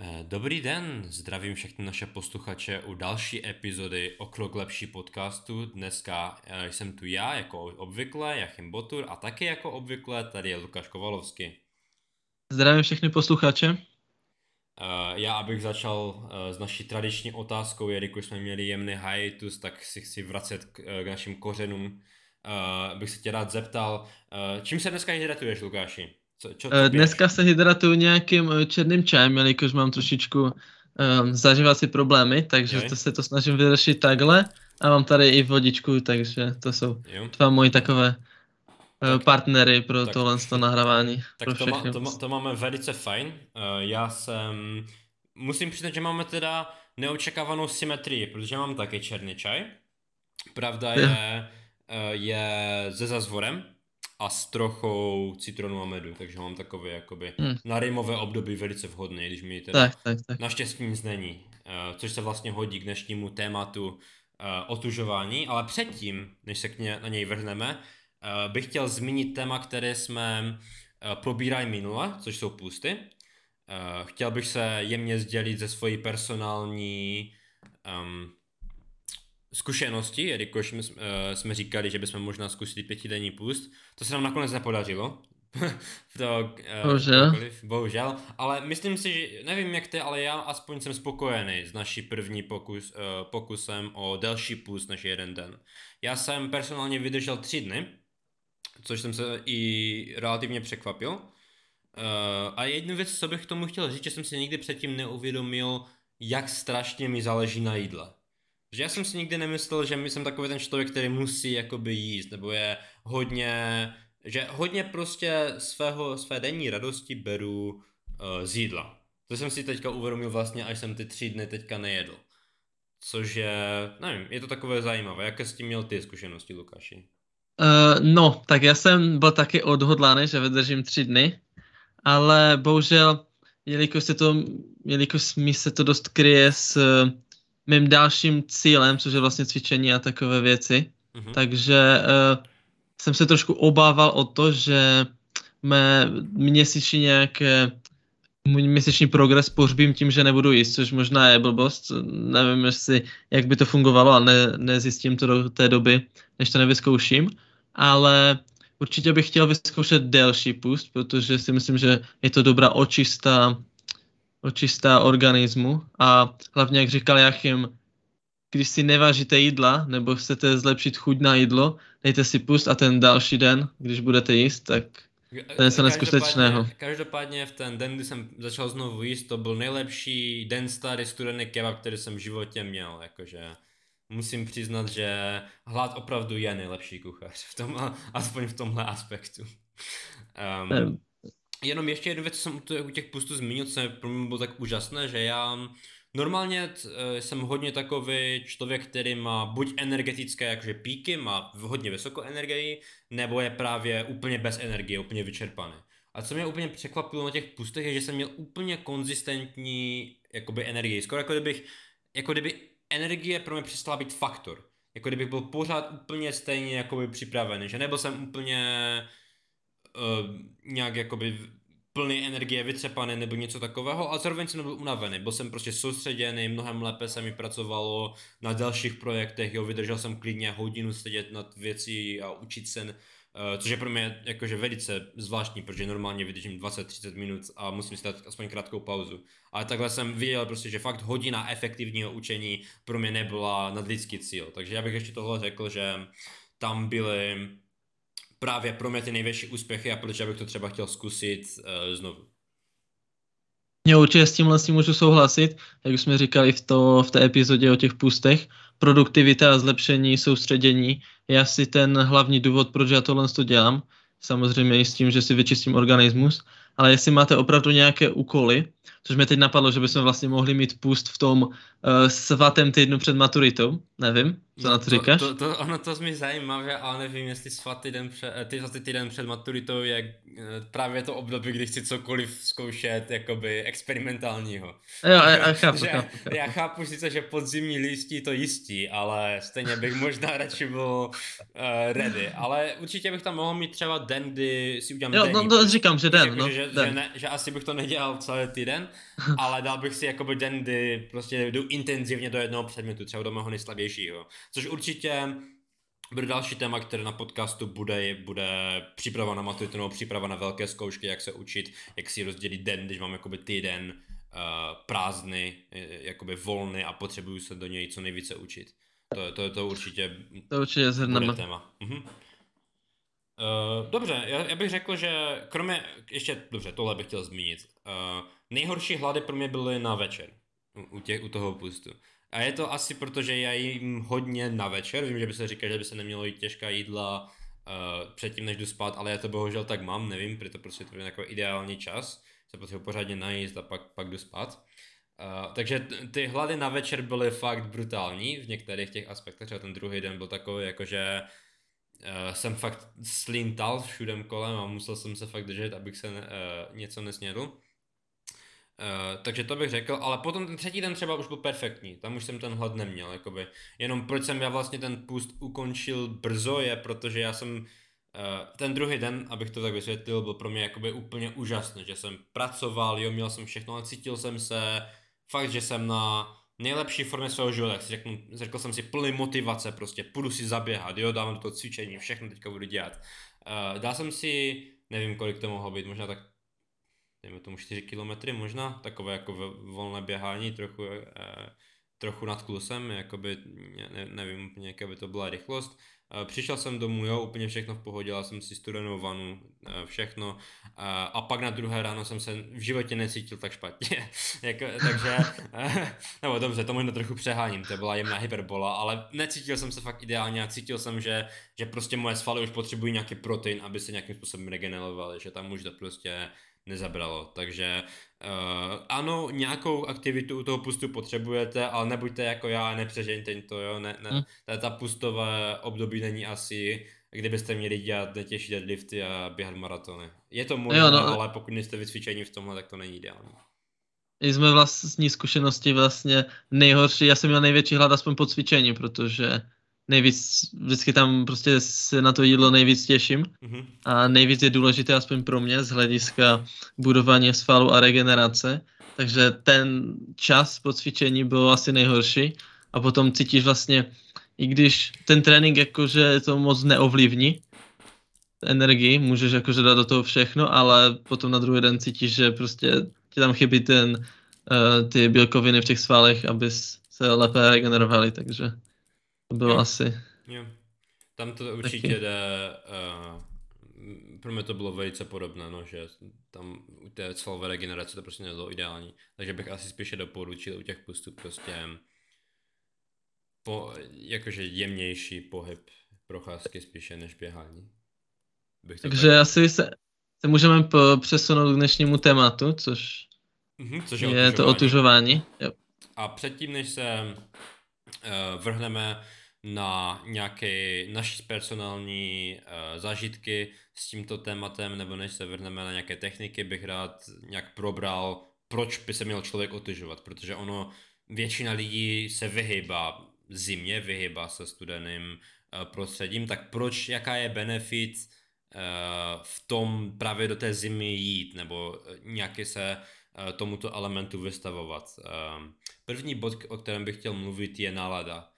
Eh, dobrý den, zdravím všechny naše posluchače u další epizody o krok lepší podcastu. Dneska eh, jsem tu já jako obvykle, Jachim Botur a taky jako obvykle tady je Lukáš Kovalovský. Zdravím všechny posluchače. Uh, já, abych začal s naší tradiční otázkou, jelikož jsme měli jemný hiatus, tak si chci vracet k, našim kořenům. Bych se tě rád zeptal, čím se dneska hydratuješ, Lukáši? Co, čo, co Dneska se hydratuju nějakým černým čajem, jelikož mám trošičku um, zažívací problémy, takže to se to snažím vyřešit takhle. A mám tady i vodičku, takže to jsou jo. dva moji takové tak, partnery pro tak, tohle to nahrávání. Tak to, má, to, má, to máme velice fajn. Uh, já jsem... Musím přiznat, že máme teda neočekávanou symetrii, protože mám taky černý čaj. Pravda je, je se zazvorem, a s trochou citronu a medu, takže mám takové jakoby hmm. na rýmové období velice vhodné, když mi teda tak, tak, tak. naštěstí nic není, uh, což se vlastně hodí k dnešnímu tématu uh, otužování, ale předtím, než se k ně, na něj vrhneme, uh, bych chtěl zmínit téma, které jsme uh, probírali minule, což jsou pusty. Uh, chtěl bych se jemně sdělit ze svojí personální um, zkušenosti, jelikož jsme, uh, jsme říkali, že bychom možná zkusili pětidenní půst. To se nám nakonec nepodařilo. to, uh, bohužel. bohužel. Ale myslím si, že nevím jak ty, ale já aspoň jsem spokojený s naší první pokus, uh, pokusem o delší půst než jeden den. Já jsem personálně vydržel tři dny, což jsem se i relativně překvapil. Uh, a jednu věc, co bych k tomu chtěl říct, že jsem si nikdy předtím neuvědomil, jak strašně mi záleží na jídle. Že já jsem si nikdy nemyslel, že jsem takový ten člověk, který musí jakoby jíst, nebo je hodně, že hodně prostě svého, své denní radosti beru uh, z jídla. To jsem si teďka uvědomil vlastně, až jsem ty tři dny teďka nejedl. Což je, nevím, je to takové zajímavé. Jaké s tím měl ty zkušenosti, Lukáši? Uh, no, tak já jsem byl taky odhodlaný, že vydržím tři dny, ale bohužel, jelikož se to, jelikož mi se to dost kryje s mým dalším cílem, což je vlastně cvičení a takové věci. Mm-hmm. Takže uh, jsem se trošku obával o to, že mé měsíční nějaké můj měsíční progres pohřbím tím, že nebudu jíst, což možná je blbost. Nevím, jestli, jak by to fungovalo, ale ne, nezjistím to do té doby, než to nevyzkouším. Ale určitě bych chtěl vyzkoušet delší pust, protože si myslím, že je to dobrá očista očistá organismu a hlavně, jak říkal Jachim, když si nevážíte jídla nebo chcete zlepšit chuť na jídlo, dejte si pust a ten další den, když budete jíst, tak to je něco neskutečného. Každopádně v ten den, kdy jsem začal znovu jíst, to byl nejlepší den starý studený kebab, který jsem v životě měl, jakože musím přiznat, že hlad opravdu je nejlepší kuchař, v tom, aspoň v tomhle aspektu. Um, Jenom ještě jednu věc, co jsem u těch pustů zmínil, co pro mě bylo tak úžasné, že já normálně t, eh, jsem hodně takový člověk, který má buď energetické jakože píky, má hodně vysokou energii, nebo je právě úplně bez energie, úplně vyčerpaný. A co mě úplně překvapilo na těch pustech je, že jsem měl úplně konzistentní jakoby energii. Skoro jako kdybych, jako kdyby energie pro mě přestala být faktor. Jako kdybych byl pořád úplně stejně jakoby připravený, že nebyl jsem úplně nějak jakoby plný energie, vytřepaný nebo něco takového, a zároveň jsem nebyl unavený, byl jsem prostě soustředěný, mnohem lépe se mi pracovalo na dalších projektech, jo, vydržel jsem klidně hodinu sedět nad věcí a učit se, uh, což je pro mě jakože velice zvláštní, protože normálně vydržím 20-30 minut a musím si dát aspoň krátkou pauzu. Ale takhle jsem viděl prostě, že fakt hodina efektivního učení pro mě nebyla nadlidský cíl, takže já bych ještě tohle řekl, že tam byly právě pro mě ty největší úspěchy a protože bych to třeba chtěl zkusit uh, znovu. Já určitě s tímhle s tím můžu souhlasit, jak už jsme říkali v, to, v té epizodě o těch pustech. Produktivita a zlepšení soustředění je asi ten hlavní důvod, proč já tohle to dělám. Samozřejmě i s tím, že si vyčistím organismus, ale jestli máte opravdu nějaké úkoly, což mě teď napadlo, že bychom vlastně mohli mít pust v tom uh, svatém týdnu před maturitou, nevím, co na to, to říkáš? To, to, ono to mi zajímavé, ale nevím, jestli svatý den před, eh, ty svatý týden před maturitou je eh, právě to období, kdy chci cokoliv zkoušet, jakoby experimentálního. Jo, já, já chápu, že, chápu. Já chápu sice, že podzimní lístí to jistí, ale stejně bych možná radši byl uh, ready, ale určitě bych tam mohl mít třeba den, kdy si udělám Jo, no, no říkám, že den, jako, no, že, den. Že, ne, že asi bych to nedělal celý týden, den, ale dal bych si jakoby den, kdy prostě jdu intenzivně do jednoho předmětu, třeba do mého nejslabějšího. Což určitě bude další téma, které na podcastu bude, bude příprava na maturitu nebo příprava na velké zkoušky, jak se učit, jak si rozdělit den, když mám jakoby týden uh, prázdny, jakoby volný a potřebuju se do něj co nejvíce učit. To, to, to určitě, to určitě bude téma. Mhm. Uh, dobře, já, já bych řekl, že kromě, ještě, dobře, tohle bych chtěl zmínit. Uh, nejhorší hlady pro mě byly na večer, u, těch, u toho pustu. A je to asi proto, že já jím hodně na večer, vím, že by se říkal, že by se nemělo jít těžká jídla uh, předtím, než jdu spát, ale já to bohužel tak mám, nevím, proto prostě to je jako ideální čas, se potřebuji pořádně najíst a pak, pak jdu spát. Uh, takže t- ty hlady na večer byly fakt brutální v některých těch aspektech, třeba ten druhý den byl takový, jakože uh, jsem fakt slintal všudem kolem a musel jsem se fakt držet, abych se uh, něco nesnědl. Uh, takže to bych řekl, ale potom ten třetí den třeba už byl perfektní, tam už jsem ten hlad neměl, jakoby. Jenom proč jsem já vlastně ten půst ukončil brzo je, protože já jsem uh, ten druhý den, abych to tak vysvětlil, byl pro mě jakoby úplně úžasný, že jsem pracoval, jo, měl jsem všechno, ale cítil jsem se fakt, že jsem na nejlepší formě svého života, jak si řeknu, řekl jsem si plný motivace, prostě půjdu si zaběhat, jo, do toho cvičení, všechno teďka budu dělat. Uh, dal jsem si, nevím kolik to mohlo být, možná tak, dejme tomu 4 kilometry, možná, takové jako volné běhání, trochu, uh, trochu nad klusem, jakoby, ne, nevím úplně, jaká by to byla rychlost. Přišel jsem domů, jo, úplně všechno v pohodě, dělal jsem si studenou vanu, e, všechno. A pak na druhé ráno jsem se v životě necítil tak špatně. jako, takže, e, nebo dobře, to možná trochu přeháním, to byla jemná hyperbola, ale necítil jsem se fakt ideálně a cítil jsem, že, že prostě moje svaly už potřebují nějaký protein, aby se nějakým způsobem regenerovaly, že tam už to prostě nezabralo. Takže uh, ano, nějakou aktivitu u toho pustu potřebujete, ale nebuďte jako já, nepřežeňte to, jo. Ne, ne, hmm. ta, ta pustové období není asi, kdybyste měli dělat netěžší deadlifty a běhat maratony. Je to možné, jo, no, ale pokud nejste vycvičení v tomhle, tak to není ideální. I jsme vlastní zkušenosti vlastně nejhorší, já jsem měl největší hlad aspoň po cvičení, protože nejvíc, vždycky tam prostě se na to jídlo nejvíc těším. Mm-hmm. a nejvíc je důležité aspoň pro mě z hlediska budování svalu a regenerace, takže ten čas po cvičení byl asi nejhorší. A potom cítíš vlastně, i když ten trénink jakože to moc neovlivní, energii, můžeš jakože dát do toho všechno, ale potom na druhý den cítíš, že prostě ti tam chybí ten, uh, ty bílkoviny v těch svalech, aby se lépe regenerovaly, takže to bylo jo. asi. Jo. Tam to určitě Taky. jde, uh, pro mě to bylo velice podobné, no, že tam u té svalové regenerace to prostě nebylo ideální. Takže bych asi spíše doporučil u těch pustů prostě po, jakože jemnější pohyb procházky spíše než běhání. Bych Takže tak... asi se, se můžeme přesunout k dnešnímu tématu, což, mm-hmm, což je, je otužování. to otužování. Jo. A předtím, než se vrhneme na nějaké naší personální uh, zážitky s tímto tématem, nebo než se vrhneme na nějaké techniky, bych rád nějak probral, proč by se měl člověk otyžovat, protože ono, většina lidí se vyhýbá zimě, vyhýbá se studeným uh, prostředím, tak proč, jaká je benefit uh, v tom právě do té zimy jít, nebo nějaký se uh, tomuto elementu vystavovat. Uh, první bod, o kterém bych chtěl mluvit, je nálada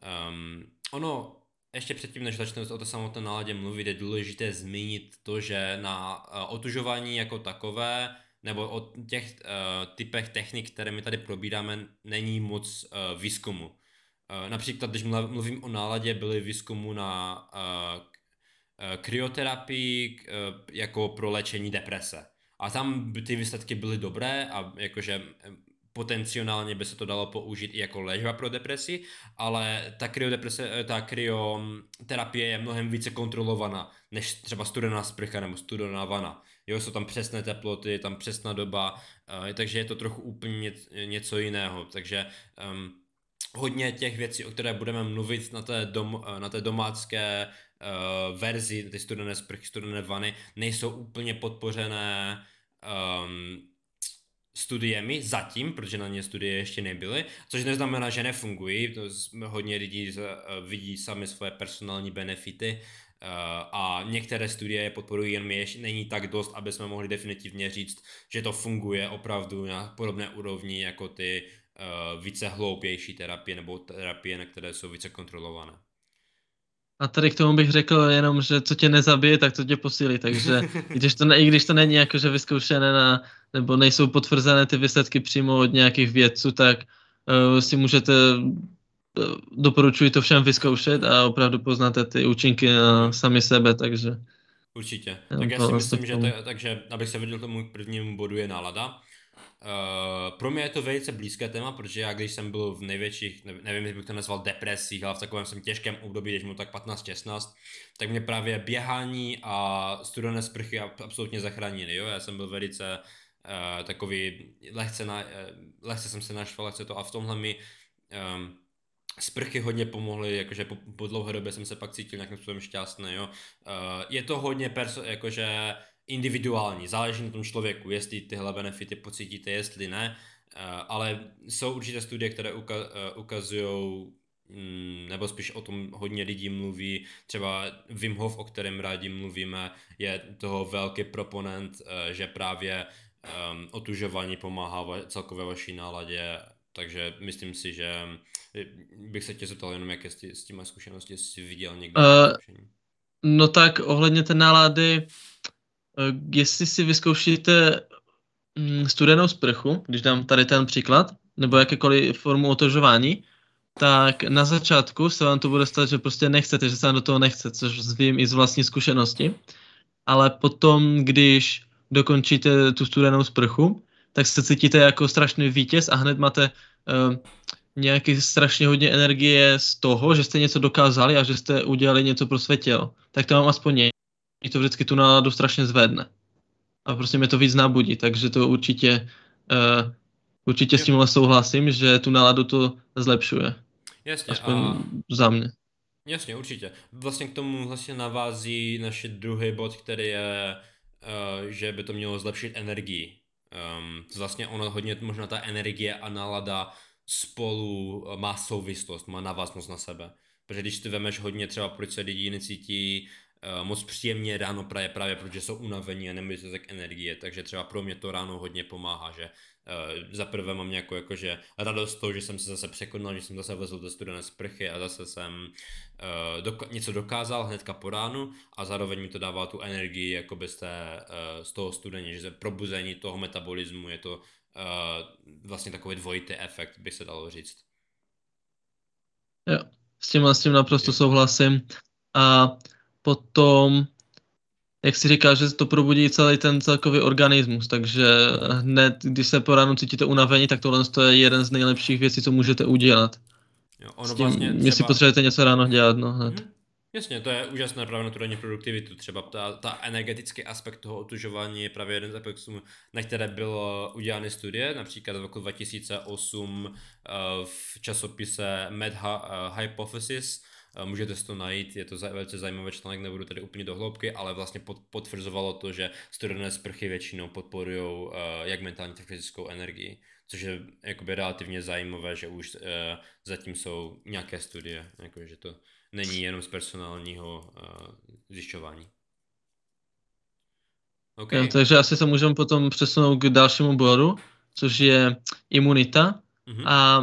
Um, ono, ještě předtím, než začneme o to samotné náladě mluvit, je důležité zmínit to, že na uh, otužování jako takové, nebo o těch uh, typech technik, které my tady probíráme, není moc uh, výzkumu. Uh, například, když mluvím o náladě, byly výzkumu na uh, kryoterapii uh, jako pro léčení deprese. A tam ty výsledky byly dobré a jakože potenciálně by se to dalo použít i jako léčba pro depresi, ale ta eh, ta kryoterapie je mnohem více kontrolovaná než třeba studená sprcha nebo studená vana. Jo, jsou tam přesné teploty, je tam přesná doba, uh, takže je to trochu úplně něco jiného. Takže um, hodně těch věcí, o které budeme mluvit na té, dom, eh, na té domácké uh, verzi, ty studené sprchy, studené vany, nejsou úplně podpořené um, studiemi zatím, protože na ně studie ještě nebyly, což neznamená, že nefungují, to hodně lidí vidí sami svoje personální benefity a některé studie je podporují, jen ještě není tak dost, aby jsme mohli definitivně říct, že to funguje opravdu na podobné úrovni jako ty uh, více hloupější terapie nebo terapie, na které jsou více kontrolované. A tady k tomu bych řekl jenom, že co tě nezabije, tak to tě posílí, takže když to ne, i když to není jakože vyzkoušené na, nebo nejsou potvrzené ty výsledky přímo od nějakých vědců, tak uh, si můžete uh, doporučuji to všem vyzkoušet a opravdu poznáte ty účinky na sami sebe, takže... Určitě. Tak já si myslím, že to, takže abych se viděl tomu prvnímu bodu je nálada. Uh, pro mě je to velice blízké téma, protože já když jsem byl v největších, nevím, jestli bych to nazval depresích, ale v takovém jsem těžkém období, když mu tak 15-16, tak mě právě běhání a studené sprchy absolutně zachránili, jo, já jsem byl velice uh, takový, lehce, na, uh, lehce jsem se naštval, lehce to a v tomhle mi um, sprchy hodně pomohly, jakože po, po dlouhé době jsem se pak cítil nějakým způsobem šťastný, jo. Uh, je to hodně perso, jakože individuální, záleží na tom člověku, jestli tyhle benefity pocítíte, jestli ne, eh, ale jsou určité studie, které eh, ukazují mm, nebo spíš o tom hodně lidí mluví, třeba Wim Hof, o kterém rádi mluvíme, je toho velký proponent, eh, že právě um, otužování pomáhá celkové vaší náladě, takže myslím si, že bych se tě zeptal jenom, jak jsi s těma zkušenosti jsi viděl někdo. Uh, no tak ohledně té nálady, jestli si vyzkoušíte mm, studenou sprchu, když dám tady ten příklad, nebo jakékoliv formu otožování, tak na začátku se vám to bude stát, že prostě nechcete, že se vám do toho nechce, což vím i z vlastní zkušenosti. Ale potom, když dokončíte tu studenou sprchu, tak se cítíte jako strašný vítěz a hned máte uh, nějaký strašně hodně energie z toho, že jste něco dokázali a že jste udělali něco pro své tělo. Tak to mám aspoň to vždycky tu náladu strašně zvedne. A prostě mě to víc nabudí, takže to určitě, uh, určitě s tímhle souhlasím, že tu náladu to zlepšuje. Jasně. Aspoň a... za mě. Jasně, určitě. Vlastně k tomu vlastně navází naše druhý bod, který je, uh, že by to mělo zlepšit energii. Um, vlastně ono hodně, možná ta energie a nálada spolu má souvislost, má návaznost na sebe. Protože když ty vemeš hodně třeba, proč se lidi necítí uh, moc příjemně ráno právě, právě protože jsou unavení a nemají tak energie, takže třeba pro mě to ráno hodně pomáhá, že uh, za prvé mám nějakou jakože radost toho, že jsem se zase překonal, že jsem zase vezl do studené sprchy a zase jsem uh, doka- něco dokázal hnedka po ránu a zároveň mi to dává tu energii jako z, té, uh, z toho studení, že probuzení toho metabolismu je to uh, vlastně takový dvojitý efekt, by se dalo říct. Jo, s tím, s tím naprosto souhlasím. A potom, jak si říká, že to probudí celý ten celkový organismus, takže hned, když se po ránu cítíte unavení, tak tohle je jeden z nejlepších věcí, co můžete udělat. Jo, ono tím, vlastně třeba... Jestli potřebujete něco ráno dělat, no hned. Hmm. Jasně, to je úžasné právě na tu produktivitu. Třeba ta, ta energetický aspekt toho otužování je právě jeden z aspektů, na které bylo udělány studie, například v roku 2008 uh, v časopise Med Hypothesis, Můžete si to najít, je to velice zajímavý článek, nebudu tady úplně do hloubky, ale vlastně potvrzovalo to, že studené sprchy většinou podporují uh, jak mentální, tak fyzickou energii, což je jakoby relativně zajímavé, že už uh, zatím jsou nějaké studie, jako, že to není jenom z personálního zjišťování. Okay. Takže asi se můžeme potom přesunout k dalšímu bodu, což je imunita. Mm-hmm. A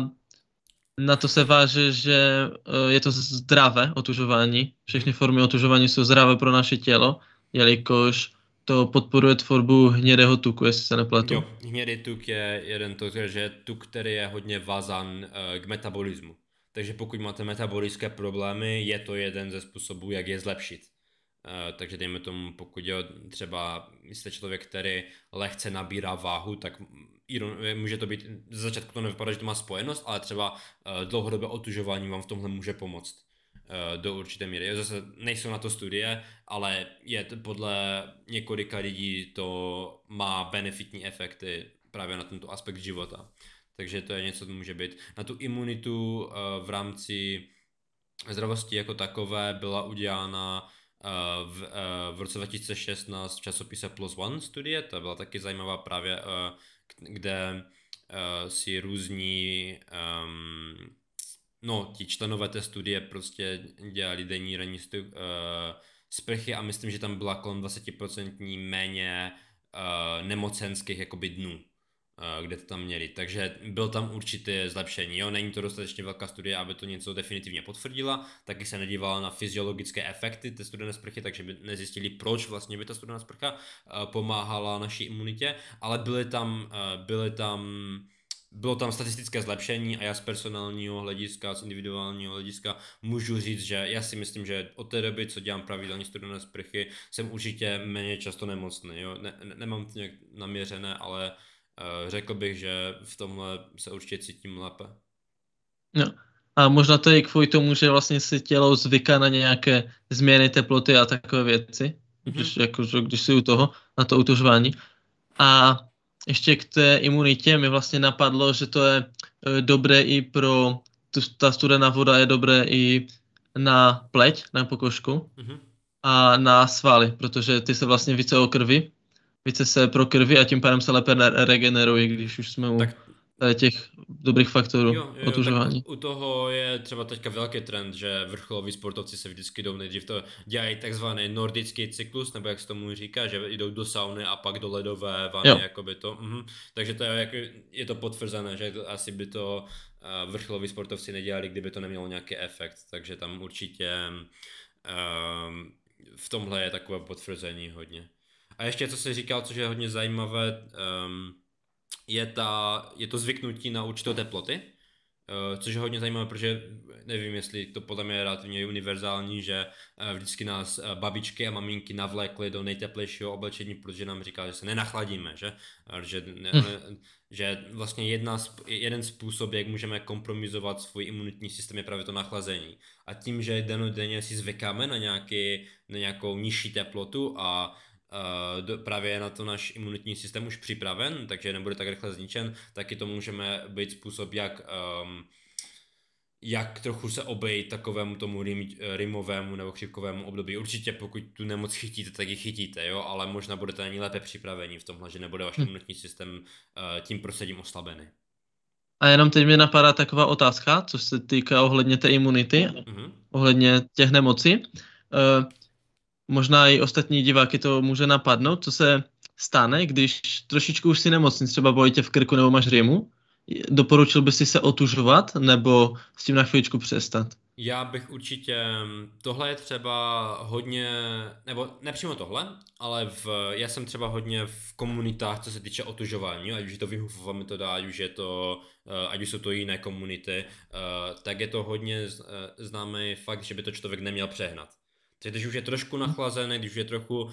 na to se váže, že eh, je to zdravé otužování. Všechny formy otužování jsou zdravé pro naše tělo, jelikož to podporuje tvorbu hnědého tuku, jestli se nepletu. Jo, hnědý tuk je jeden to, že je tuk, který je hodně vazan uh, k metabolismu. Takže pokud máte metabolické problémy, je to jeden ze způsobů, jak je zlepšit. Uh, takže dejme tomu, pokud je třeba jste člověk, který lehce nabírá váhu, tak může to být, ze začátku to nevypadá, že to má spojenost, ale třeba uh, dlouhodobé otužování vám v tomhle může pomoct uh, do určité míry. Zase nejsou na to studie, ale je podle několika lidí to má benefitní efekty právě na tento aspekt života. Takže to je něco, co může být. Na tu imunitu v rámci zdravosti jako takové byla udělána v, uh, v roce 2016 v časopise Plus One studie, to byla taky zajímavá právě uh, kde si různí um, no, ti členové té studie prostě dělali denní ranní stu, uh, sprchy a myslím, že tam byla kolem 20% méně uh, nemocenských jakoby dnů kde to tam měli. Takže byl tam určité zlepšení. Jo? Není to dostatečně velká studie, aby to něco definitivně potvrdila. Taky se nedívala na fyziologické efekty té studené sprchy, takže by nezjistili, proč vlastně by ta studená sprcha pomáhala naší imunitě, ale byly tam, byly tam bylo tam statistické zlepšení a já z personálního hlediska, z individuálního hlediska můžu říct, že já si myslím, že od té doby, co dělám pravidelně studené sprchy, jsem určitě méně často nemocný. Jo? Ne, ne, nemám to nějak naměřené, ale řekl bych, že v tomhle se určitě cítím lépe. No. A možná to je kvůli tomu, že vlastně si tělo zvyká na nějaké změny teploty a takové věci, mm-hmm. když, jako, když si u toho, na to utužování. A ještě k té imunitě mi vlastně napadlo, že to je e, dobré i pro, ta studená voda je dobré i na pleť, na pokožku mm-hmm. a na svaly, protože ty se vlastně více o krvi, více se pro krvi a tím pádem se lépe regenerují, když už jsme u... Tak těch dobrých faktorů jo, jo, otužování. u toho je třeba teďka velký trend, že vrcholoví sportovci se vždycky jdou nejdřív to dělají takzvaný nordický cyklus, nebo jak se tomu říká, že jdou do sauny a pak do ledové vany, jo. jakoby to. Mhm. Takže to je, jako, je to potvrzené, že asi by to uh, vrcholoví sportovci nedělali, kdyby to nemělo nějaký efekt, takže tam určitě um, v tomhle je takové potvrzení hodně. A ještě co jsi říkal, což je hodně zajímavé, um, je, ta, je to zvyknutí na určitou teploty, Uh, což je hodně zajímavé, protože nevím, jestli to podle mě je relativně univerzální, že uh, vždycky nás uh, babičky a maminky navlékly do nejteplejšího oblečení, protože nám říká, že se nenachladíme, že, že, ne, hm. že vlastně jedna, jeden způsob, jak můžeme kompromizovat svůj imunitní systém je právě to nachlazení. A tím, že denodenně si zvykáme na, nějaký, na nějakou nižší teplotu a do, právě na to náš imunitní systém už připraven, takže nebude tak rychle zničen, taky to můžeme být způsob, jak um, jak trochu se obejít takovému tomu rým, rymovému nebo chřipkovému období. Určitě pokud tu nemoc chytíte, tak ji chytíte, jo, ale možná budete na ní lépe připraveni v tomhle, že nebude váš hm. imunitní systém uh, tím prostředím oslabený. A jenom teď mi napadá taková otázka, co se týká ohledně té imunity, mm-hmm. ohledně těch nemocí. Uh, možná i ostatní diváky to může napadnout, co se stane, když trošičku už si nemocný, třeba bojíte v krku nebo máš rýmu, doporučil by si se otužovat nebo s tím na chvíličku přestat? Já bych určitě, tohle je třeba hodně, nebo nepřímo tohle, ale v, já jsem třeba hodně v komunitách, co se týče otužování, ať už je to výhufová metoda, ať už je to, eh, ať už jsou to jiné komunity, eh, tak je to hodně eh, známý fakt, že by to člověk neměl přehnat. Takže když už je trošku nachlazený, když už je trochu, uh,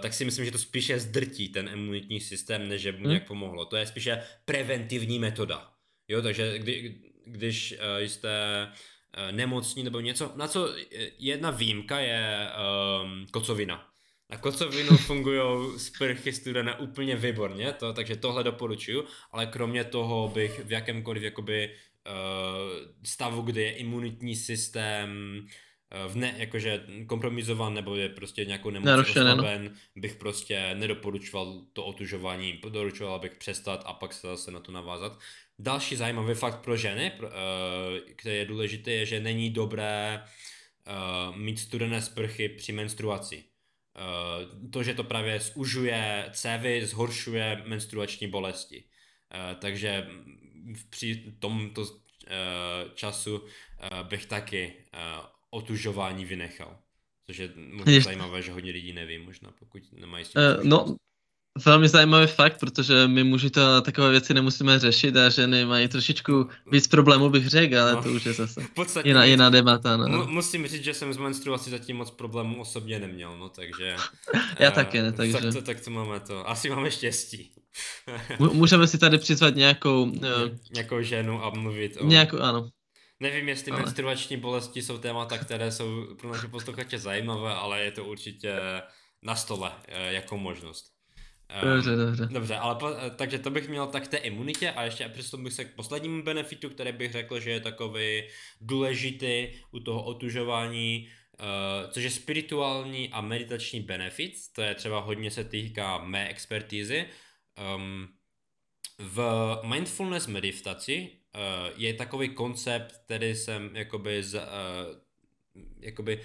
tak si myslím, že to spíše zdrtí ten imunitní systém, než že mu hmm. nějak pomohlo. To je spíše preventivní metoda. Jo, takže kdy, když uh, jste uh, nemocní nebo něco, na co jedna výjimka je um, kocovina. Na kocovinu fungují sprchy studené úplně výborně, to, takže tohle doporučuju, ale kromě toho bych v jakémkoliv jakoby, uh, stavu, kde je imunitní systém Eh, v ne, jakože kompromizovan nebo je prostě nějakou nemocí oslaben, no. bych prostě nedoporučoval to otužování, doporučoval bych přestat a pak se zase na to navázat. Další zajímavý fakt pro ženy, eh, který je důležitý, je, že není dobré eh, mít studené sprchy při menstruaci. To, že to právě zužuje cévy, zhoršuje menstruační bolesti. Takže při tomto času bych taky otužování vynechal. Což je možná Ještě. zajímavé, že hodně lidí neví, možná pokud nemají uh, No, velmi zajímavý fakt, protože my muži to takové věci nemusíme řešit a ženy mají trošičku víc problémů, bych řekl, ale no, to už je zase podstatě jiná, jiná debata. No. Mu, musím říct, že jsem z menstruací zatím moc problémů osobně neměl, no takže... Já uh, taky ne, takže... Tak to, tak to máme to. Asi máme štěstí. Můžeme si tady přizvat nějakou... Uh, nějakou ženu a mluvit o... Nějakou, ano. Nevím, jestli ale... menstruační bolesti jsou témata, které jsou pro naše posluchače zajímavé, ale je to určitě na stole eh, jako možnost. Dobře, dobře. Dobře, ale po, eh, takže to bych měl tak té imunitě a ještě přistoupil bych se k poslednímu benefitu, který bych řekl, že je takový důležitý u toho otužování, uh, což je spirituální a meditační benefit, to je třeba hodně se týká mé expertízy. Um, v mindfulness meditaci je takový koncept, který jsem jakoby, z, uh, jakoby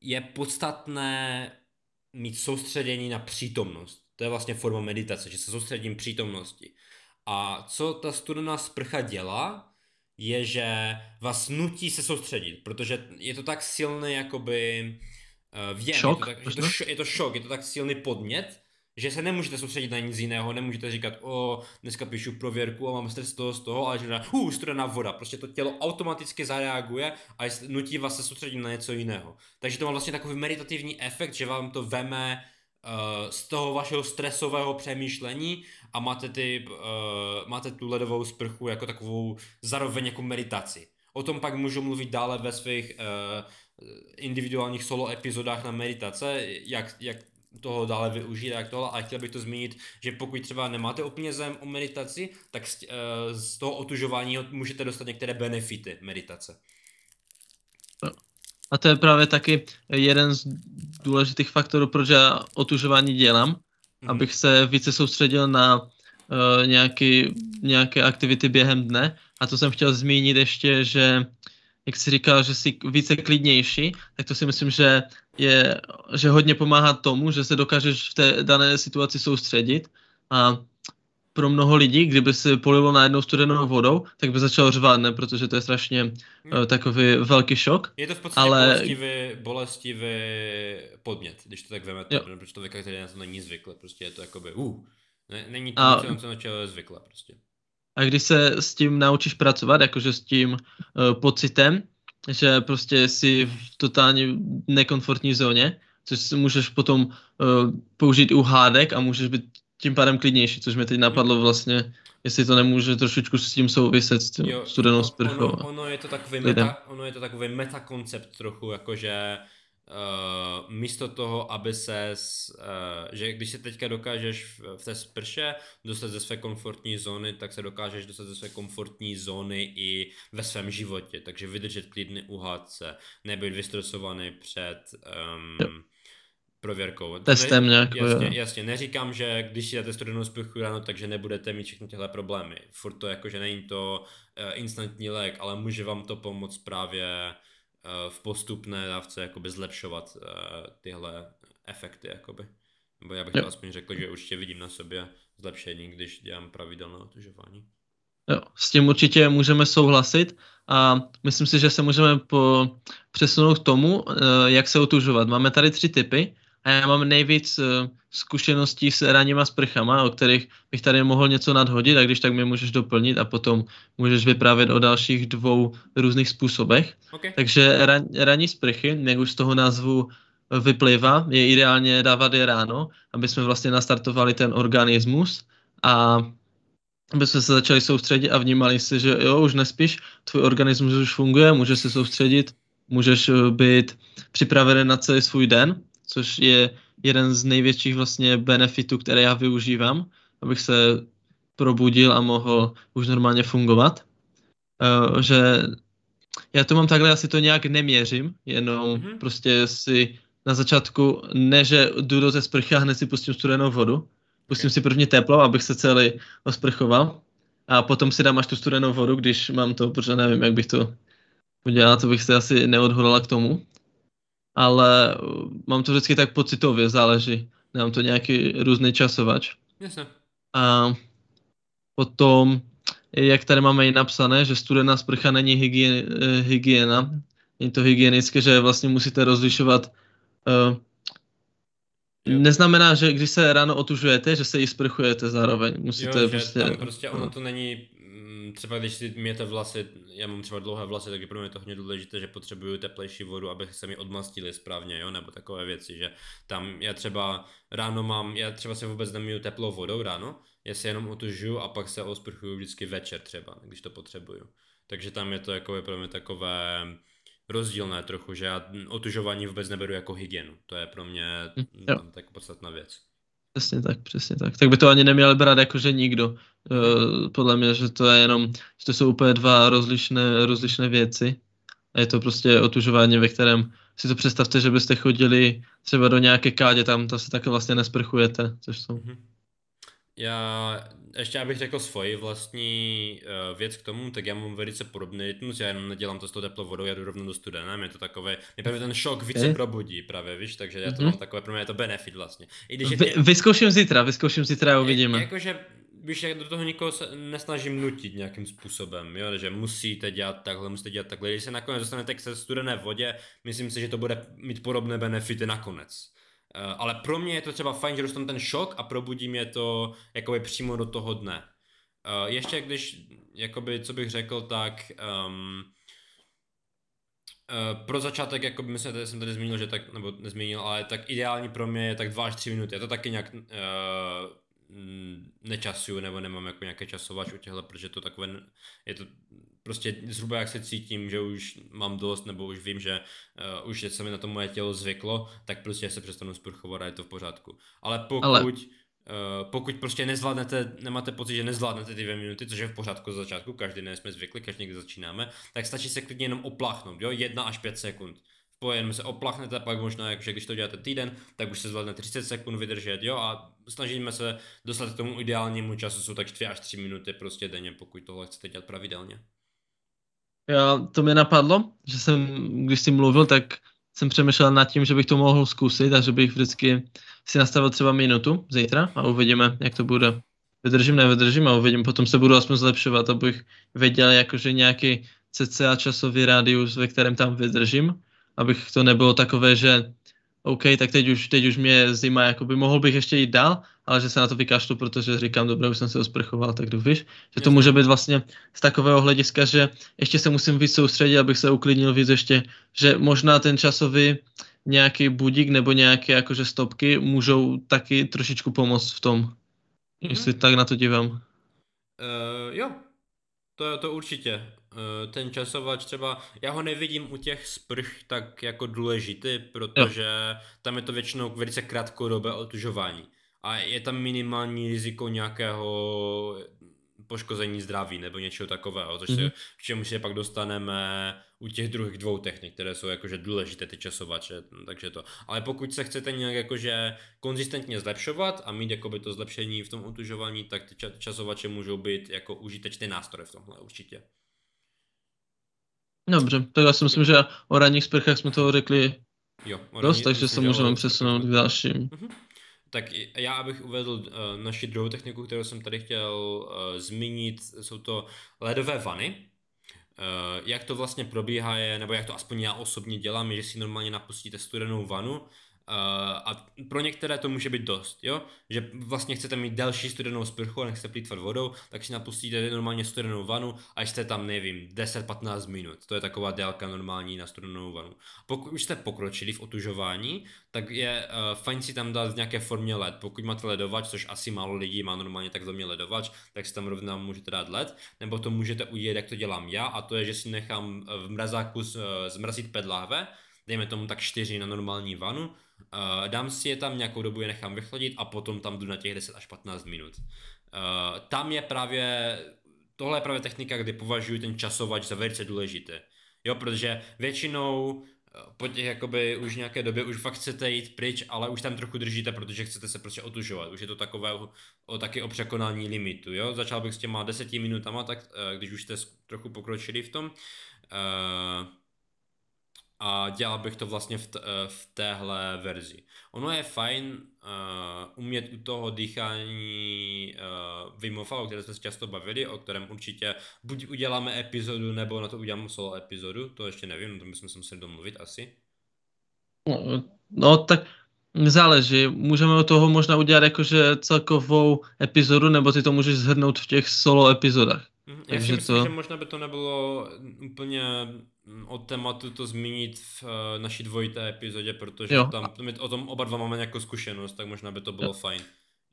je podstatné mít soustředění na přítomnost. To je vlastně forma meditace, že se soustředím přítomnosti. A co ta studená sprcha dělá, je, že vás nutí se soustředit, protože je to tak silný jakoby uh, věm, šok, je, to tak, je, to, je to šok, je to tak silný podnět, že se nemůžete soustředit na nic jiného, nemůžete říkat, o, dneska píšu prověrku a mám stres z toho, z toho, ale že uh, studená voda, prostě to tělo automaticky zareaguje a nutí vás se soustředit na něco jiného. Takže to má vlastně takový meditativní efekt, že vám to veme uh, z toho vašeho stresového přemýšlení a máte, ty, uh, máte tu ledovou sprchu jako takovou zároveň jako meditaci. O tom pak můžu mluvit dále ve svých uh, individuálních solo epizodách na meditace, jak, jak toho dále využít a jak tohle. A chtěl bych to zmínit, že pokud třeba nemáte úplně zem o meditaci, tak z, uh, z toho otužování můžete dostat některé benefity meditace. A to je právě taky jeden z důležitých faktorů, proč já otužování dělám, mm. abych se více soustředil na uh, nějaký, nějaké aktivity během dne. A to jsem chtěl zmínit ještě, že jak jsi říkal, že jsi více klidnější, tak to si myslím, že je, že hodně pomáhá tomu, že se dokážeš v té dané situaci soustředit a pro mnoho lidí, kdyby se polilo najednou studenou vodou, tak by začal řvát, ne? Protože to je strašně hmm. uh, takový velký šok. Je to v podstatě ale... bolestivý, bolestivý podmět, když to tak vemete, protože člověka, který na to není zvyklý, prostě je to jakoby, uh, ne, není to a... něco, na co je zvyklé prostě. A když se s tím naučíš pracovat, jakože s tím uh, pocitem, že prostě jsi v totálně nekomfortní zóně, což si můžeš potom uh, použít u hádek a můžeš být tím pádem klidnější, což mi teď napadlo vlastně, jestli to nemůže trošičku s tím souviset s tím jo, studenou sprchou. Ono, ono, je to takový meta, ono je to takový metakoncept trochu, jakože uh, místo toho, aby se, uh, že když se teďka dokážeš v, v té sprše dostat ze své komfortní zóny, tak se dokážeš dostat ze své komfortní zóny i ve svém životě. Takže vydržet klidný uhádce, nebyt vystresovaný před um, prověrkou. Testem nějak. Jasně, jasně, neříkám, že když si dáte studenou sprchu ráno, takže nebudete mít všechny tyhle problémy. Furt to jako, že není to uh, instantní lék, ale může vám to pomoct právě v postupné dávce jakoby zlepšovat uh, tyhle efekty, jakoby. Nebo já bych to aspoň řekl, že určitě vidím na sobě zlepšení, když dělám pravidelné otužování. Jo, s tím určitě můžeme souhlasit a myslím si, že se můžeme po, přesunout k tomu, jak se otužovat. Máme tady tři typy. A já mám nejvíc uh, zkušeností s ranníma sprchama, o kterých bych tady mohl něco nadhodit, a když tak mě můžeš doplnit a potom můžeš vyprávět o dalších dvou různých způsobech. Okay. Takže ran, ranní sprchy, jak už z toho názvu vyplývá, je ideálně dávat je ráno, aby jsme vlastně nastartovali ten organismus a aby jsme se začali soustředit a vnímali si, že jo, už nespíš, tvůj organismus už funguje, můžeš se soustředit, můžeš eh, být připravený na celý svůj den což je jeden z největších vlastně benefitů, které já využívám, abych se probudil a mohl už normálně fungovat. Uh, že já to mám takhle, asi to nějak neměřím, jenom mm-hmm. prostě si na začátku, ne že jdu do té sprchy a hned si pustím studenou vodu, pustím si prvně teplo, abych se celý osprchoval a potom si dám až tu studenou vodu, když mám to, protože nevím, jak bych to udělal, to bych se asi neodhodlala k tomu ale uh, mám to vždycky tak pocitově, záleží. Nemám to nějaký různý časovač. Jasně. A potom, jak tady máme i napsané, že studená sprcha není hygien, eh, hygiena, není to hygienické, že vlastně musíte rozlišovat uh, Neznamená, že když se ráno otužujete, že se i sprchujete zároveň. Musíte jo, prostě... Tam prostě ono to není třeba když si mějete vlasy, já mám třeba dlouhé vlasy, tak je pro mě to hodně důležité, že potřebuju teplejší vodu, aby se mi odmastili správně, jo, nebo takové věci, že tam já třeba ráno mám, já třeba se vůbec nemiju teplou vodou ráno, já se jenom otužuju a pak se osprchuju vždycky večer třeba, když to potřebuju. Takže tam je to jako je pro mě takové rozdílné trochu, že já otužování vůbec neberu jako hygienu. To je pro mě tam tak podstatná věc. Přesně tak, přesně tak. Tak by to ani neměl brát jakože nikdo. Uh, podle mě, že to je jenom, že to jsou úplně dva rozlišné, rozlišné věci. A je to prostě otužování, ve kterém si to představte, že byste chodili třeba do nějaké kádě, tam to se také vlastně nesprchujete, což jsou. Mm-hmm. Já ještě abych řekl svoji vlastní uh, věc k tomu, tak já mám velice podobný rytmus, já jenom nedělám to s tou teplou vodou, já jdu rovnou do studené, mě to takové, mě právě ten šok více probudí právě, víš, takže já to mm-hmm. mám takové, pro mě je to benefit vlastně. I když Vy, je, vyzkouším zítra, vyzkouším zítra a uvidíme. Jakože víš, jak do toho nikoho se nesnažím nutit nějakým způsobem, jo, že musíte dělat takhle, musíte dělat takhle. Když se nakonec dostanete k studené vodě, myslím si, že to bude mít podobné benefity nakonec. Uh, ale pro mě je to třeba fajn, že dostanu ten šok a probudí mě to jakoby přímo do toho dne. Uh, ještě když, jakoby, co bych řekl, tak um, Uh, pro začátek, jako myslím, tady jsem tady zmínil, že tak, nebo nezmínil, ale tak ideální pro mě je tak 2 až 3 minuty. Je to taky nějak uh, nečasuju nebo nemám jako nějaké časovač u těchto, protože to takové, je to prostě zhruba jak se cítím, že už mám dost nebo už vím, že uh, už se mi na to moje tělo zvyklo, tak prostě se přestanu sprchovat a je to v pořádku. Ale pokud Ale... Uh, pokud prostě nezvládnete, nemáte pocit, že nezvládnete ty dvě minuty, což je v pořádku za začátku, každý den jsme zvykli, každý někdy začínáme, tak stačí se klidně jenom opláchnout, jo, jedna až pět sekund jenom se oplachnete, pak možná, jakže když to děláte týden, tak už se zvládne 30 sekund vydržet, jo, a snažíme se dostat k tomu ideálnímu času, jsou tak 2 až 3 minuty prostě denně, pokud tohle chcete dělat pravidelně. Já, to mě napadlo, že jsem, když jsi mluvil, tak jsem přemýšlel nad tím, že bych to mohl zkusit a že bych vždycky si nastavil třeba minutu zítra a uvidíme, jak to bude. Vydržím, nevydržím a uvidím, potom se budu aspoň zlepšovat, abych věděl jakože nějaký cca časový rádius, ve kterém tam vydržím abych to nebylo takové, že OK, tak teď už, teď už mě zima, jakoby mohl bych ještě jít dál, ale že se na to vykašlu, protože říkám, dobré, už jsem se osprchoval, tak jdu, víš, že to může být vlastně z takového hlediska, že ještě se musím víc soustředit, abych se uklidnil víc ještě, že možná ten časový nějaký budík nebo nějaké jakože stopky můžou taky trošičku pomoct v tom, mm-hmm. jestli tak na to dívám. Uh, jo, to, to určitě. Eh, ten časovač třeba, já ho nevidím u těch sprch tak jako důležitý, protože jo. tam je to většinou velice krátkodobé otužování. A je tam minimální riziko nějakého poškození zdraví nebo něčeho takového, což mm-hmm. se, k čemu se pak dostaneme u těch druhých dvou technik, které jsou jakože důležité ty časovače, takže to. Ale pokud se chcete nějak jakože konzistentně zlepšovat a mít jakoby to zlepšení v tom utužování, tak ty časovače můžou být jako užitečný nástroj v tomhle určitě. Dobře, tak já si myslím, že o ranních sprchách jsme toho řekli jo, dost, takže se můžeme přesunout k dalším. Uh-huh. Tak já, abych uvedl uh, naši druhou techniku, kterou jsem tady chtěl uh, zmínit, jsou to ledové vany. Uh, jak to vlastně probíhá je, nebo jak to aspoň já osobně dělám, je, že si normálně napustíte studenou vanu, a pro některé to může být dost, jo? Že vlastně chcete mít delší studenou sprchu a nechcete plýtvat vodou, tak si napustíte normálně studenou vanu a jste tam, nevím, 10-15 minut. To je taková délka normální na studenou vanu. Pokud už jste pokročili v otužování, tak je uh, fajn si tam dát v nějaké formě led. Pokud máte ledovač, což asi málo lidí má normálně tak mě ledovač, tak si tam rovná můžete dát led, nebo to můžete udělat, jak to dělám já, a to je, že si nechám v mrazáku zmrazit pedláhve, dejme tomu tak 4 na normální vanu, Uh, dám si je tam nějakou dobu, je nechám vychladit a potom tam jdu na těch 10 až 15 minut. Uh, tam je právě, tohle je právě technika, kdy považuji ten časovač za velice důležité. Jo, protože většinou eh, po těch jakoby už nějaké době už fakt chcete jít pryč, ale už tam trochu držíte, protože chcete se prostě otužovat. Už je to takové o, taky o překonání limitu, jo. Začal bych s těma deseti minutama, tak když už jste trochu pokročili v tom. Uh, a dělal bych to vlastně v, t- eh, v téhle verzi. Ono je fajn uh, umět u toho dýchání uh, Wim o kterém jsme se často bavili, o kterém určitě buď uděláme epizodu, nebo na to uděláme solo epizodu, to ještě nevím, to bychom se museli domluvit asi. No, no tak záleží, můžeme od toho možná udělat jakože celkovou epizodu, nebo ty to můžeš zhrnout v těch solo epizodách. Mhm, já si myslím, to... že možná by to nebylo úplně mm, od tématu to zmínit v uh, naší dvojité epizodě, protože jo. tam my o tom oba dva máme nějakou zkušenost, tak možná by to bylo jo. fajn.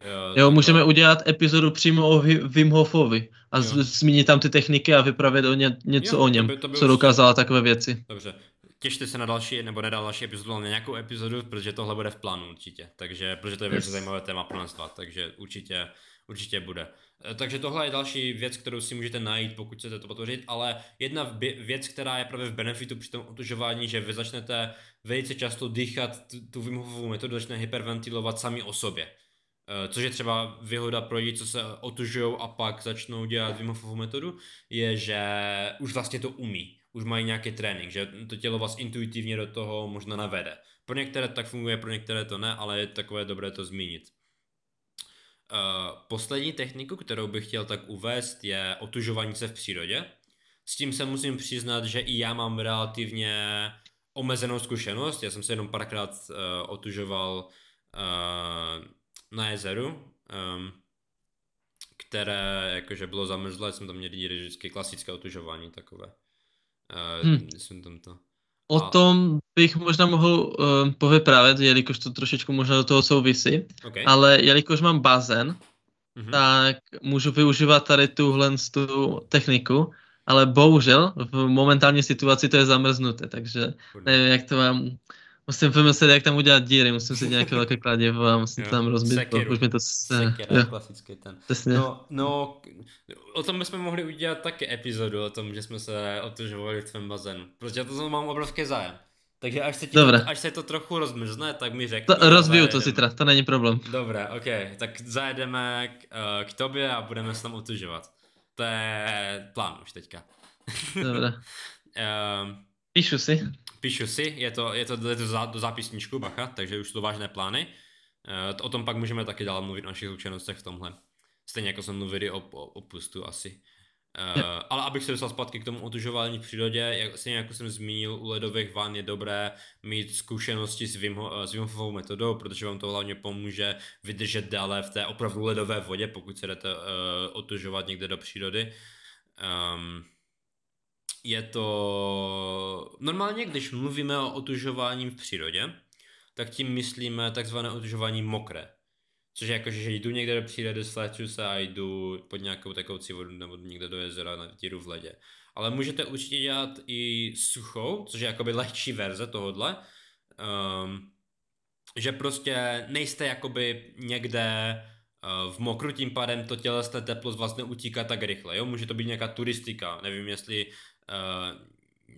Jo, jo můžeme to... udělat epizodu přímo o Wim Hofovi a jo. zmínit tam ty techniky a vypravit o ně, něco jo, o něm, to by, to by co dokázala takové věci. Dobře, těšte se na další, nebo nedal další epizodu, ale na nějakou epizodu, protože tohle bude v plánu určitě, takže, protože to je velice yes. zajímavé téma pro nás dva, takže určitě, určitě bude. Eh, takže tohle je další věc, kterou si můžete najít, pokud chcete to potvořit, ale jedna věc, která je právě v benefitu při tom otužování, že vy začnete velice často dýchat tu, Wim metodu, začne hyperventilovat sami o sobě. Uh, což je třeba výhoda pro lidi, co se otužují a pak začnou dělat Wim metodu, je, že už vlastně to umí. Už mají nějaký trénink, že to tělo vás intuitivně do toho možná navede. Pro některé tak funguje, pro některé to ne, ale je takové dobré to zmínit. Uh, poslední techniku, kterou bych chtěl tak uvést, je otužování se v přírodě. S tím se musím přiznat, že i já mám relativně omezenou zkušenost. Já jsem se jenom párkrát uh, otužoval uh, na jezeru, um, které jakože bylo zamrzlé, jsem tam měl vždycky klasické otužování takové. Uh, hmm. Jsem tam to. O tom bych možná mohl uh, povyprávět, jelikož to trošičku možná do toho souvisí, okay. ale jelikož mám bazén, mm-hmm. tak můžu využívat tady tuhle tu techniku, ale bohužel v momentální situaci to je zamrznuté, takže nevím, jak to mám Musím vymyslet, jak tam udělat díry, musím si nějaké velké kladivo a musím jo. tam rozbít, už mi to... Sekera, jo. klasický ten. Přesně. No, no, o tom bychom mohli udělat taky epizodu, o tom, že jsme se otužovali v tvém bazénu, protože to mám obrovský zájem. Takže až se, ti to, až se to trochu rozmrzne, tak mi řekni. To, rozbiju to zítra, to není problém. Dobré, ok, tak zajedeme k, uh, k tobě a budeme se tam otužovat. To je plán už teďka. Dobré. uh, Píšu si píšu si, je to, je to, je to za, do zápisníčku, bacha, takže už jsou to vážné plány. Uh, o tom pak můžeme taky dál mluvit o našich zkušenostech v tomhle. Stejně jako jsme mluvili o, o, o pustu asi. Uh, ale abych se dostal zpátky k tomu otužování v přírodě, jak, stejně jako jsem zmínil, u ledových van je dobré mít zkušenosti s, Wim, s Wim Hofovou metodou, protože vám to hlavně pomůže vydržet dále v té opravdu ledové vodě, pokud se jdete uh, otužovat někde do přírody. Um, je to... Normálně, když mluvíme o otužování v přírodě, tak tím myslíme takzvané otužování mokré. Což je jako, že jdu někde do přírody, sléču se a jdu pod nějakou tekoucí vodu nebo někde do jezera na tíru v ledě. Ale můžete určitě dělat i suchou, což je jakoby lehčí verze tohodle. Um, že prostě nejste jakoby někde uh, v mokru, tím pádem to tělesné teplo vlastně utíká tak rychle, jo? Může to být nějaká turistika, nevím jestli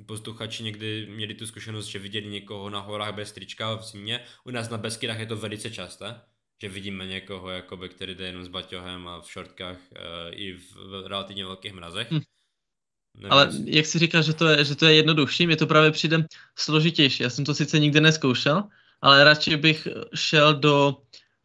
posluchači někdy měli tu zkušenost, že viděli někoho na horách bez trička v zimě. U nás na Beskydách je to velice časté, že vidíme někoho, jakoby, který jde jenom s baťohem a v šortkách uh, i v, v relativně velkých mrazech. Hm. Nevím, Ale jak si říká, že to, je, že to je jednodušší, mě to právě přijde složitější. Já jsem to sice nikdy neskoušel, ale radši bych šel do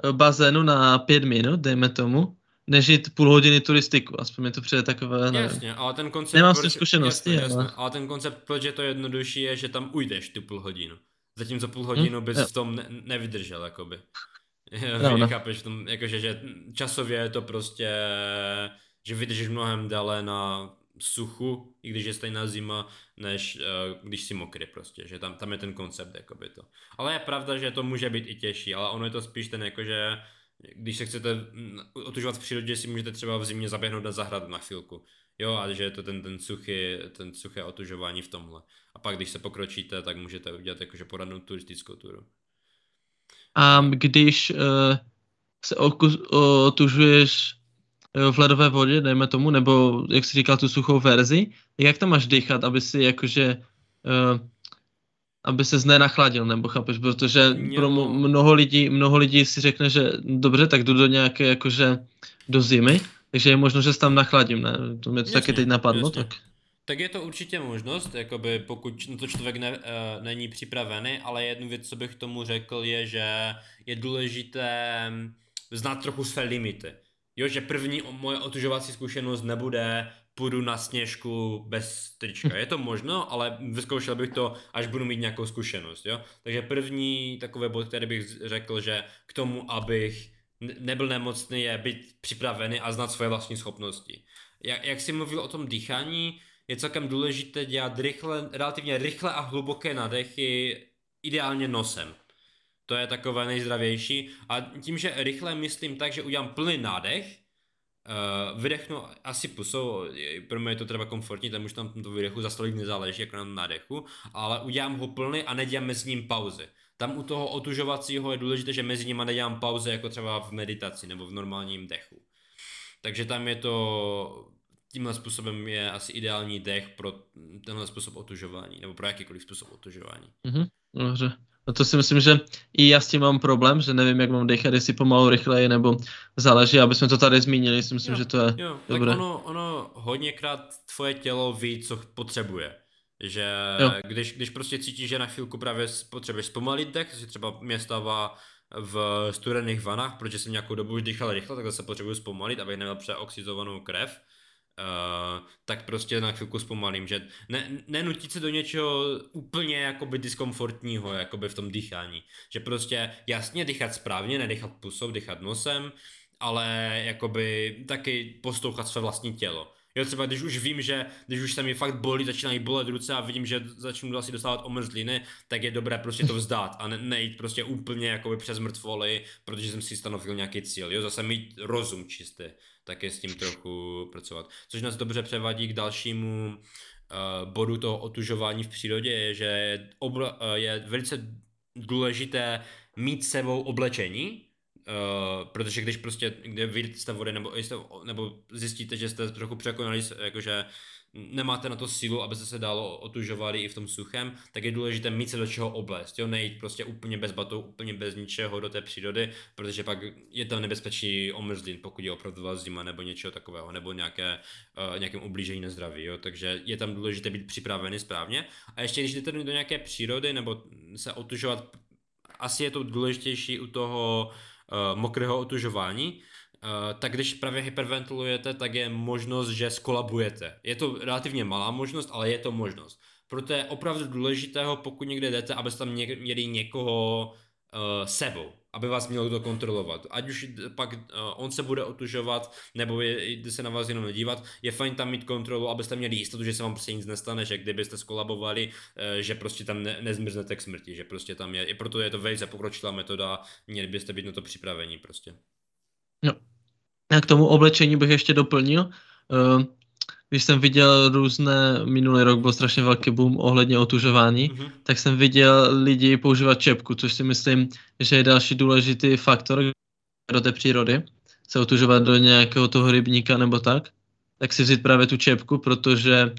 eh, bazénu na pět minut, dejme tomu, než jít půl hodiny turistiku, aspoň mi to přijde takové, nevím. Jasně, ale ten koncept... Nemám s tím zkušenosti, jasně, jasně, ale... ten koncept, proč je to jednodušší, je, že tam ujdeš tu půl hodinu. Zatímco půl hodinu hm? bys jo. v tom ne- nevydržel, jakoby. No, Chápeš, v tom, jakože, že časově je to prostě, že vydržíš mnohem dále na suchu, i když je stejná zima, než uh, když si mokrý prostě, že tam, tam je ten koncept, jakoby to. Ale je pravda, že to může být i těžší, ale ono je to spíš ten, jakože když se chcete otužovat v přírodě, si můžete třeba v zimě zaběhnout na zahradu na chvilku. Jo, a že je to ten, ten, suchý, ten suché otužování v tomhle. A pak, když se pokročíte, tak můžete udělat jakože poradnou turistickou turu. A když uh, se otužuješ eh, v ledové vodě, dejme tomu, nebo jak jsi říkal, tu suchou verzi, jak tam máš dýchat, aby si jakože uh, aby se znenachladil, nebo chápeš, protože jo. pro mnoho lidí, mnoho lidí si řekne, že dobře, tak jdu do nějaké jakože do zimy, takže je možno, že se tam nachladím, ne? To mě to jasně, taky teď napadlo, jasně. tak. Tak je to určitě možnost, jakoby pokud na to člověk ne, uh, není připravený, ale jednu věc, co bych tomu řekl, je, že je důležité mm, znát trochu své limity. Jo, že první moje otužovací zkušenost nebude půjdu na sněžku bez trička. Je to možno, ale vyzkoušel bych to, až budu mít nějakou zkušenost. Jo? Takže první takové bod, který bych řekl, že k tomu, abych nebyl nemocný, je být připravený a znát svoje vlastní schopnosti. Jak, jak jsi mluvil o tom dýchání, je celkem důležité dělat rychle, relativně rychle a hluboké nadechy, ideálně nosem. To je takové nejzdravější. A tím, že rychle myslím tak, že udělám plný nádech, Uh, vydechnu asi pusou, pro mě je to třeba komfortní, tam už tam to vydechu za stolik nezáleží, jako na nádechu, ale udělám ho plný a nedělám mezi ním pauzy. Tam u toho otužovacího je důležité, že mezi nimi nedělám pauzy, jako třeba v meditaci nebo v normálním dechu. Takže tam je to, tímhle způsobem je asi ideální dech pro tenhle způsob otužování, nebo pro jakýkoliv způsob otužování. Mhm, dobře. A to si myslím, že i já s tím mám problém, že nevím, jak mám dechat, jestli pomalu rychleji, nebo záleží, aby jsme to tady zmínili, si myslím, jo, že to je jo, dobré. Tak ono, ono hodněkrát tvoje tělo ví, co potřebuje. Že když, když prostě cítíš, že na chvilku právě potřebuješ zpomalit dech, si třeba mě stává v studených vanách, protože jsem nějakou dobu už dýchal rychle, tak se potřebuji zpomalit, abych neměl přeoxidovanou krev. Uh, tak prostě na chvilku zpomalím, že ne, nenutit se do něčeho úplně jakoby diskomfortního jakoby v tom dýchání. Že prostě jasně dýchat správně, nedýchat pusou, dýchat nosem, ale jakoby taky poslouchat své vlastní tělo. Jo, třeba když už vím, že když už se mi fakt bolí, začínají bolet ruce a vidím, že začnu asi dostávat omrzliny, tak je dobré prostě to vzdát a ne, nejít prostě úplně jakoby přes mrtvoly, protože jsem si stanovil nějaký cíl. Jo, zase mít rozum čistý, tak je s tím trochu pracovat. Což nás dobře převadí k dalšímu uh, bodu toho otužování v přírodě, je, že obla, uh, je velice důležité mít sebou oblečení, Uh, protože když prostě kde vyjdete z té vody nebo, nebo zjistíte, že jste trochu překonali, jakože nemáte na to sílu, aby se dalo otužovali i v tom suchem, tak je důležité mít se do čeho oblést, jo, nejít prostě úplně bez batou, úplně bez ničeho do té přírody, protože pak je tam nebezpečí omrzlin, pokud je opravdu zima nebo něčeho takového, nebo nějaké, uh, nějakém ublížení na zdraví, jo, takže je tam důležité být připravený správně. A ještě když jdete do nějaké přírody nebo se otužovat, asi je to důležitější u toho uh, mokrého otužování, tak když právě hyperventilujete, tak je možnost, že skolabujete. Je to relativně malá možnost, ale je to možnost. Proto je opravdu důležitého, pokud někde jdete, abyste tam měli někoho uh, sebou aby vás měl kdo kontrolovat. Ať už pak uh, on se bude otužovat, nebo je, jde se na vás jenom dívat, je fajn tam mít kontrolu, abyste měli jistotu, že se vám prostě nic nestane, že kdybyste skolabovali, uh, že prostě tam ne, nezmrznete k smrti, že prostě tam je, i proto je to velice pokročilá metoda, měli byste být na to připraveni prostě. No. A k tomu oblečení bych ještě doplnil. Uh, když jsem viděl různé, minulý rok byl strašně velký boom ohledně otužování, mm-hmm. tak jsem viděl lidi používat čepku, což si myslím, že je další důležitý faktor do té přírody, se otužovat do nějakého toho rybníka nebo tak, tak si vzít právě tu čepku, protože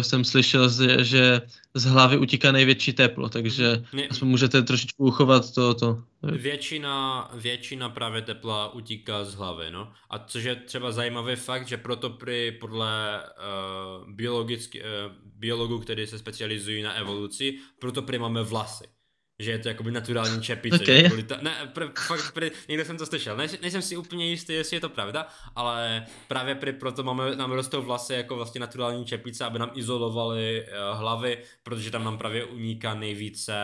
jsem slyšel, že z hlavy utíká největší teplo, takže ne, aspoň můžete trošičku uchovat to. to. Většina, většina právě tepla utíká z hlavy, no. A což je třeba zajímavý fakt, že proto při podle uh, biologický, uh, biologů, kteří se specializují na evoluci, proto prý máme vlasy že je to jakoby naturální čepice. Okay. Že ta, ne, pr, fakt, pr, někde jsem to slyšel, ne, nejsem si úplně jistý, jestli je to pravda, ale právě pr, proto máme, nám rostou vlasy jako vlastně naturální čepice, aby nám izolovaly uh, hlavy, protože tam nám právě uniká nejvíce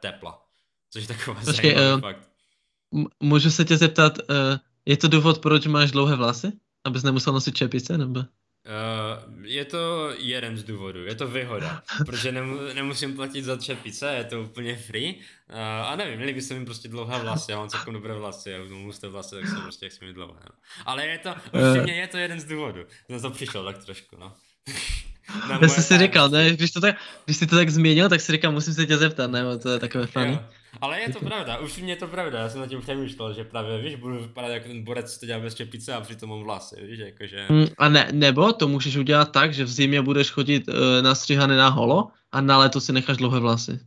tepla. Což je taková Počkej, zajímavý uh, fakt. Můžu se tě zeptat, uh, je to důvod, proč máš dlouhé vlasy? Abys nemusel nosit čepice, nebo? Uh, je to jeden z důvodů, je to výhoda, protože nemu, nemusím platit za čepice, je to úplně free uh, a nevím, měli by se mi prostě dlouhá vlasy, já mám celkem dobré vlasy, já mám husté vlasy, tak jsem prostě jak jsem mi dlouhé, no. Ale je to, určitě je to jeden z důvodů, jsem to přišel tak trošku, no. Já jsem si říkal, ne, když, to tak, když jsi to tak změnil, tak si říkal, musím se tě zeptat, ne, to je takové funny. Ale je to pravda, už mě je to pravda, já jsem na tím přemýšlel, že právě, víš, budu vypadat jako ten borec, co to dělá bez čepice a přitom mám vlasy, víš, jakože... Mm, a ne, nebo to můžeš udělat tak, že v zimě budeš chodit uh, nastříhaný na holo a na léto si necháš dlouhé vlasy.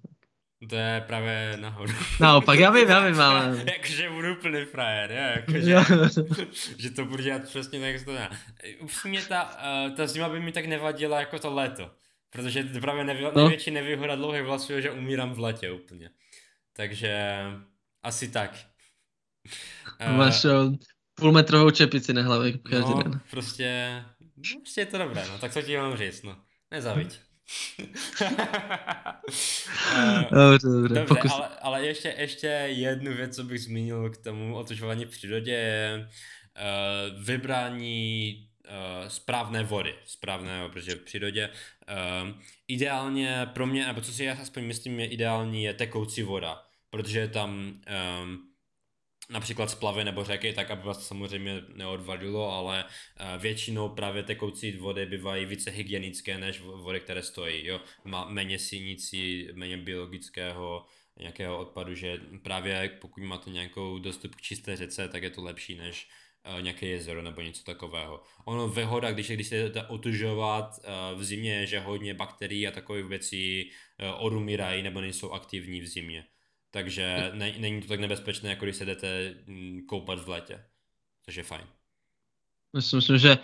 To je právě nahoru. Naopak, já vím, já vím, ale... jakože budu úplný frajer, jo, jakože, že to budu dělat přesně tak, jak to dá. Upřímně ta, uh, ta zima by mi tak nevadila jako to léto. Protože právě nevy, no. největší nevýhoda dlouhých vlasů je, že umírám v letě úplně. Takže asi tak. Máš uh, půlmetrovou čepici na hlavě každý no, den. prostě, no, prostě je to dobré, no, tak co ti mám říct, no. Nezaviď. dobře, dobře, dobře pokus... ale, ale ještě, ještě jednu věc, co bych zmínil k tomu otužování v přírodě, je uh, vybrání uh, správné vody, správného, protože v přírodě uh, ideálně pro mě, nebo co si já aspoň myslím je ideální, je tekoucí voda, protože je tam um, například splavy nebo řeky, tak aby vás samozřejmě neodvadilo, ale většinou právě tekoucí vody bývají více hygienické než vody, které stojí. Jo? Má méně sínicí, méně biologického nějakého odpadu, že právě pokud máte nějakou dostup k čisté řece, tak je to lepší než nějaké jezero nebo něco takového. Ono výhoda, když, když se jdete otužovat uh, v zimě, že hodně bakterií a takových věcí uh, odumírají nebo nejsou aktivní v zimě. Takže ne, není to tak nebezpečné, jako když se jdete mm, koupat v létě. Což je fajn. Myslím, myslím že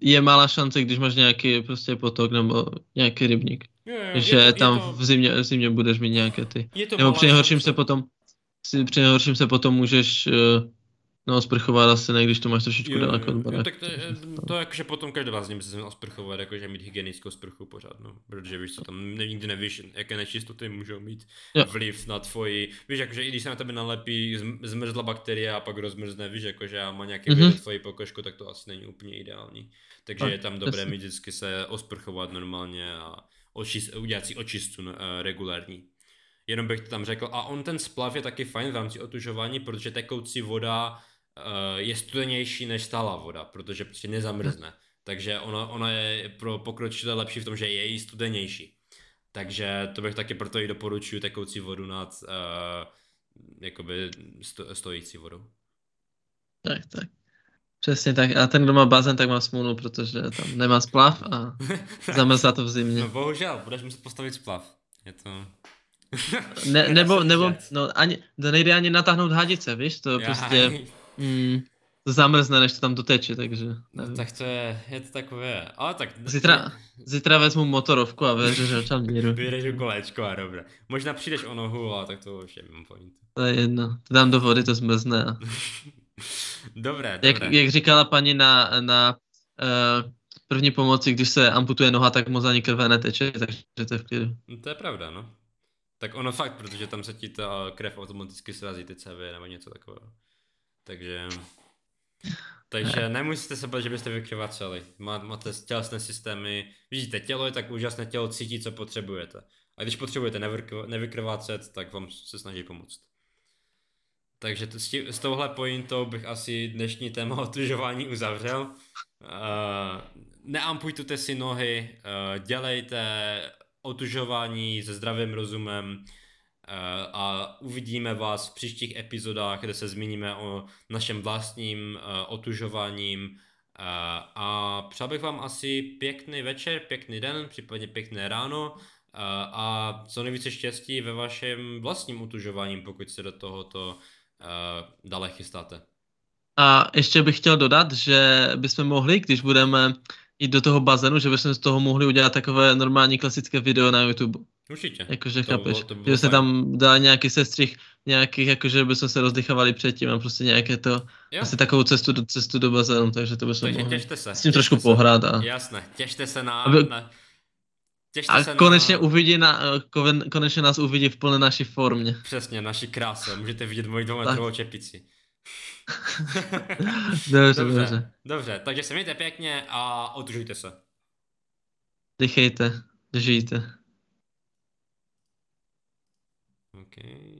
je malá šance, když máš nějaký prostě potok nebo nějaký rybník. Jo, jo, že je to, tam je to, v zimě, v zimě budeš mít nějaké ty. je to Nebo při nejhorším se potom, si- při nejhorším se potom můžeš uh, no, sprchovat asi ne, když to máš trošičku Jo, jo, daleko jo, baráku. tak to, je, to je jakože potom každá z nich by se měla sprchovat, jakože mít hygienickou sprchu pořád, no. Protože víš co, tam nikdy nevíš, jaké nečistoty můžou mít Jo. vliv na tvoji, víš, jakože i když se na tebe nalepí zm- zmrzla bakterie a pak rozmrzne, víš, jakože a má nějaký Mhm. mm-hmm. tvoji pokožku, tak to asi není úplně ideální. Takže Tak, je tam dobré přesně. mít vždycky se osprchovat normálně a očist, udělat si očistu uh, regulární. Jenom bych to tam řekl. A on ten splav je taky fajn v rámci otužování, protože tekoucí voda je studenější než stálá voda, protože prostě nezamrzne. Takže ona, ona je pro pokročilé lepší v tom, že je i studenější. Takže to bych taky proto i doporučuji tekoucí vodu nad uh, jakoby sto, stojící vodou. Tak, tak. Přesně tak. A ten, kdo má bazén, tak má smůlu, protože tam nemá splav a zamrzá to v zimě. No bohužel, budeš muset postavit splav. Je to... Ne, nebo, nebo, no, ani, to nejde ani natáhnout hadice, víš, to Já- prostě, mm, to zamrzne, než to tam doteče, takže, No, nevím. tak to je, je to takové, ale tak... Zítra, zítra vezmu motorovku a vyřežu tam díru. Vyrežu kolečko a dobré. Možná přijdeš o nohu, ale tak to už je mimo point. To je jedno. To dám do vody, to zmrzne. A... dobré, Jak, dobré. jak říkala paní na, na uh, první pomoci, když se amputuje noha, tak moc ani krve neteče, takže to je v klidu. No, to je pravda, no. Tak ono fakt, protože tam se ti ta krev automaticky srazí, ty CV nebo něco takového. Takže... Takže nemusíte se bát, že byste vykrváceli. Má, máte tělesné systémy. Vidíte, tělo je tak úžasné, tělo cítí, co potřebujete. A když potřebujete nevykrv- nevykrvácet, tak vám se snaží pomoct. Takže to, s, tí, s touhle pointou bych asi dnešní téma otužování uzavřel. Uh, si nohy, uh, dělejte otužování se zdravým rozumem a uvidíme vás v příštích epizodách, kde se zmíníme o našem vlastním uh, otužováním uh, a přál bych vám asi pěkný večer, pěkný den, případně pěkné ráno a co nejvíce štěstí ve vašem vlastním otužování, pokud se do tohoto dále chystáte. A ještě bych chtěl dodat, že bychom mohli, když budeme jít do toho bazénu, že bychom z toho mohli udělat takové normální klasické video na YouTube. Určitě. Jakože To chápeš, bylo- to bylo že fajn. tam dali nějaký sestřih, nějakých, jakože bychom se rozdychovali předtím a prostě nějaké to, Jo, asi takovou cestu do, cestu do bazénu, takže to bychom takže mohli těšte se. s tím těšte trošku se. pohrát a, Jasné, těšte se na... Aby- na těšte a se konečně na... uvidí na, konečně nás uvidí v plné naší formě. Přesně, naši kráse. Můžete vidět moji dvoumetrovou čepici. Dobře, dobře, dobře. dobře, takže se mějte pěkně a otužujte se. Dýchejte, žijte. Okay.